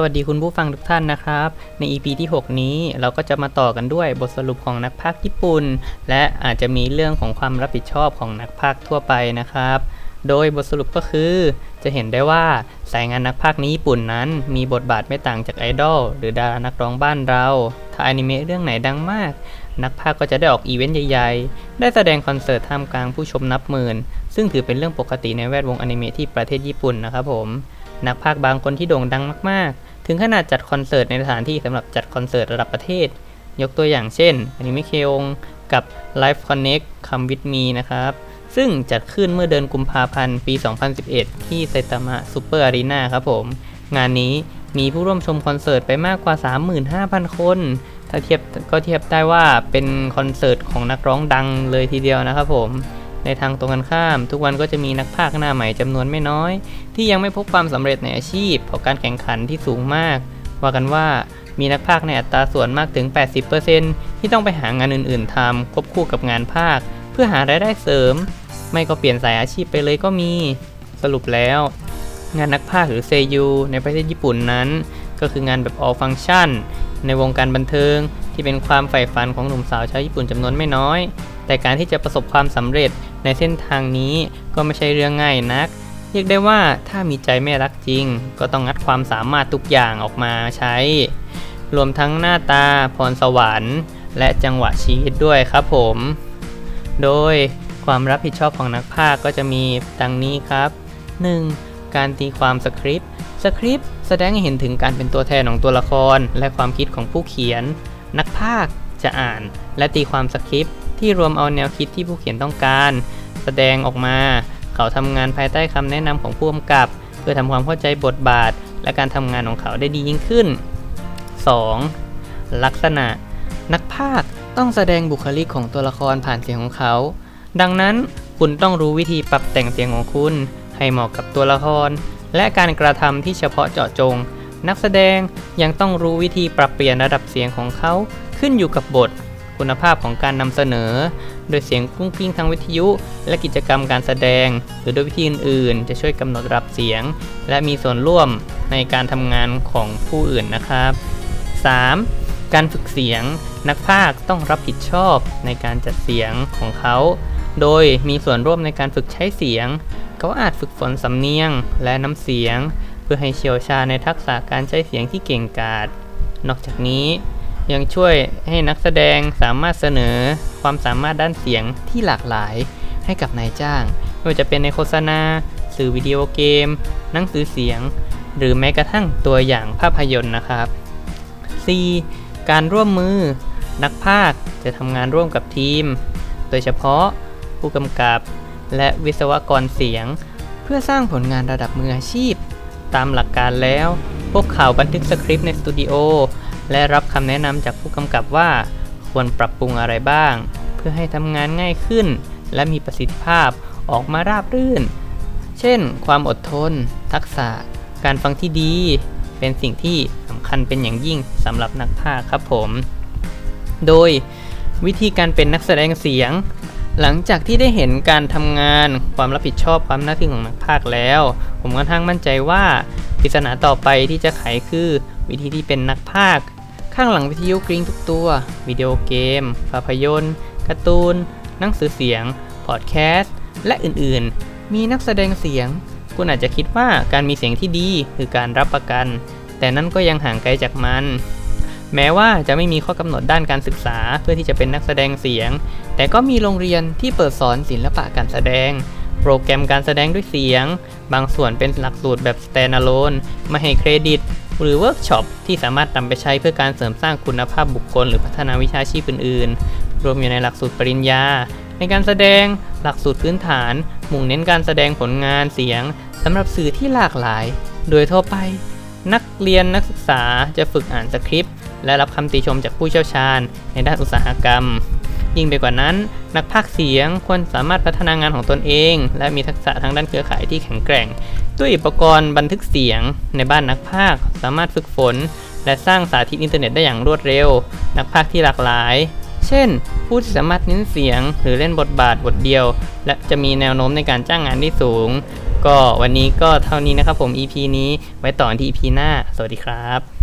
สวัสดีคุณผู้ฟังทุกท่านนะครับ ใน EP ที่ 6 นี้เราก็จะมาต่อกันด้วยบทสรุปของนักพากย์ญี่ปุ่น และอาจจะมีเรื่องของความรับผิดชอบของนักพากย์ทั่วไปนะครับ โดยบทสรุปก็คือ จะเห็นได้ว่าสายงานนักพากย์ในญี่ปุ่นนั้น มีบทบาทไม่ต่างจากไอดอลหรือดารานักร้องบ้านเรา ถ้าอนิเมะเรื่องไหนดังมาก นักพากย์ก็จะได้ออกอีเวนต์ใหญ่ๆ ได้แสดงคอนเสิร์ตท่ามกลางผู้ชมนับหมื่น ซึ่งถือเป็นเรื่องปกติในแวดวงอนิเมะที่ประเทศญี่ปุ่นนะครับผม นักพากย์บางคนที่โด่งดังมากๆ ถึงขนาดจัดคอนเสิร์ตในสถานที่สำหรับจัดคอนเสิร์ตระดับประเทศ ยกตัวอย่างเช่นอนิเมะเคองกับ Live Connect Come With Me นะครับ ซึ่งจัดขึ้นเมื่อเดือนกุมภาพันธ์ปี 2011 ที่ไซตามะซูเปอร์อารีนาครับผม งานนี้มีผู้ร่วมชมคอนเสิร์ตไปมากกว่า 35,000 คน ถ้าเทียบก็เทียบได้ว่าเป็นคอนเสิร์ตของนักร้องดังเลยทีเดียวนะครับผม ในทางตรงกันข้าม ทุกวันก็จะมีนักพากย์หน้าใหม่จำนวนไม่น้อย ที่ยังไม่พบความสำเร็จในอาชีพเพราะการแข่งขันที่สูงมาก ว่ากันว่ามีนักพากย์ในอัตราส่วนมากถึง 80%ที่ต้องไปหางานอื่น ๆทำควบคู่กับงานพากย์เพื่อหารายได้เสริม ไม่ก็เปลี่ยนสายอาชีพไปเลยก็มี สรุปแล้ว งานนักพากย์หรือเซยูในประเทศญี่ปุ่นนั้น ก็คืองานแบบ all function ในวงการบันเทิงที่เป็นความใฝ่ฝันของหนุ่มสาวชาวญี่ปุ่นจำนวนไม่น้อย แต่การที่จะประสบความสำเร็จ ในเส้นทางนี้ก็ไม่ใช่เรื่องง่ายนัก เรียกได้ว่าถ้ามีใจไม่รักจริง ก็ต้องงัดความสามารถทุกอย่างออกมาใช้ รวมทั้งหน้าตาพรสวรรค์ และจังหวะชีวิตด้วยครับผม โดยความรับผิดชอบของนักพาก็จะมีดังนี้ครับ 1. การตีความสคริปต์สคริปต์แสดงให้เห็นถึงการเป็นตัวแทนของตัวละคร และความคิดของผู้เขียน นักพากจะอ่าน และตีความสคริปต์ ที่รวมเอาแนวคิดที่ผู้เขียนต้องการ แสดงออกมา เขาทำงานภายใต้คำแนะนำของผู้กำกับ เพื่อทำความเข้าใจบทบาท และการทำงานของเขาได้ดียิ่งขึ้น 2. ลักษณะ นักพากย์ต้องแสดงบุคลิกของตัวละครผ่านเสียงของเขา ดังนั้นคุณต้องรู้วิธีปรับแต่งเสียงของคุณ ให้เหมาะกับตัวละคร และการกระทำที่เฉพาะเจาะจง นักแสดงยังต้องรู้วิธีปรับเปลี่ยนระดับเสียงของเขาขึ้นอยู่กับบท คุณภาพของการนำเสนอ โดยเสียงกุ้งกิ้งทางวิทยุ และกิจกรรมการแสดง หรือโดยวิธีอื่นๆ จะช่วยกำหนดระดับเสียง และมีส่วนร่วมในการทำงานของผู้อื่นนะครับ 3. การฝึกเสียง นักพากย์ต้องรับผิดชอบในการจัดเสียงของเขา โดยมีส่วนร่วมในการฝึกใช้เสียง เขาอาจฝึกฝนสำเนียงและน้ำเสียง เพื่อให้เชี่ยวชาญในทักษะการใช้เสียงที่เก่งกาจนอกจากนี้ ยังช่วยให้นักแสดงสามารถเสนอความสามารถด้านเสียงที่หลากหลายให้กับนายจ้างไม่ว่าจะเป็นในโฆษณา สื่อวิดีโอเกม หนังสือเสียง หรือแม้กระทั่งตัวอย่างภาพยนตร์นะครับ 4. การร่วมมือ นักพากย์จะทำงานร่วมกับทีม โดยเฉพาะผู้กำกับและวิศวกรเสียง เพื่อสร้างผลงานระดับมืออาชีพ ตามหลักการแล้ว พวกเขาบันทึกสคริปต์ในสตูดิโอ และรับคำแนะนำจากผู้กำกับว่า ควรปรับปรุงอะไรบ้าง เพื่อให้ทำงานง่ายขึ้น และมีประสิทธิภาพออกมาราบรื่น เช่น ความอดทน ทักษะ การฟังที่ดี เป็นสิ่งที่สำคัญเป็นอย่างยิ่งสำหรับนักพากย์ครับผม โดยวิธีการเป็นนักแสดงเสียง หลังจากที่ได้เห็นการทำงานความรับผิดชอบความหน้าที่ของนักพากย์แล้ว ผมค่อนข้างมั่นใจว่าปริศนาต่อไปที่จะไขคือวิธีที่เป็นนักพากย์ ข้างหลังวิทยุกริ้งทุกตัว วิดีโอเกม ภาพยนตร์ การ์ตูน หนังสือเสียง พอดแคสต์ และอื่นๆ มีนักแสดงเสียง คุณอาจจะคิดว่าการมีเสียงที่ดีคือการรับประกัน แต่นั่นก็ยังห่างไกลจากมัน แม้ว่าจะไม่มีข้อกำหนดด้านการศึกษาเพื่อที่จะเป็นนักแสดงเสียง แต่ก็มีโรงเรียนที่เปิดสอนศิลปะการแสดงโปรแกรมการแสดงด้วยเสียง บางส่วนเป็นหลักสูตรแบบ standalone ไม่ให้เครดิต หรือเวิร์กช็อปที่สามารถนำไปใช้เพื่อการเสริมสร้างคุณภาพบุคคล หรือพัฒนาวิชาชีพอื่น ๆ รวมอยู่ในหลักสูตรปริญญา ในการแสดงหลักสูตรพื้นฐาน มุ่งเน้นการแสดงผลงานเสียงสำหรับสื่อที่หลากหลาย โดยทั่วไป นักเรียนนักศึกษาจะฝึกอ่านสคริปต์และรับคำติชมจากผู้เชี่ยวชาญ ในด้านอุตสาหกรรม ยิ่งไปกว่านั้น นักพากเสียงควรสามารถพัฒนางานของตนเอง และมีทักษะทางด้านเครือข่ายที่แข็งแกร่ง ด้วยอุปกรณ์บันทึกเสียง ในบ้านนักพากสามารถฝึกฝน และสร้างสาธิตอินเทอร์เน็ตได้อย่างรวดเร็ว นักพากที่หลากหลาย เช่น ผู้ที่สามารถเน้นเสียง หรือเล่นบทบาทบทเดียว และจะมีแนวโน้มในการจ้างงานที่สูง ก็วันนี้ก็เท่านี้นะครับผม EP นี้ไว้ต่อที่ EP หน้า สวัสดีครับ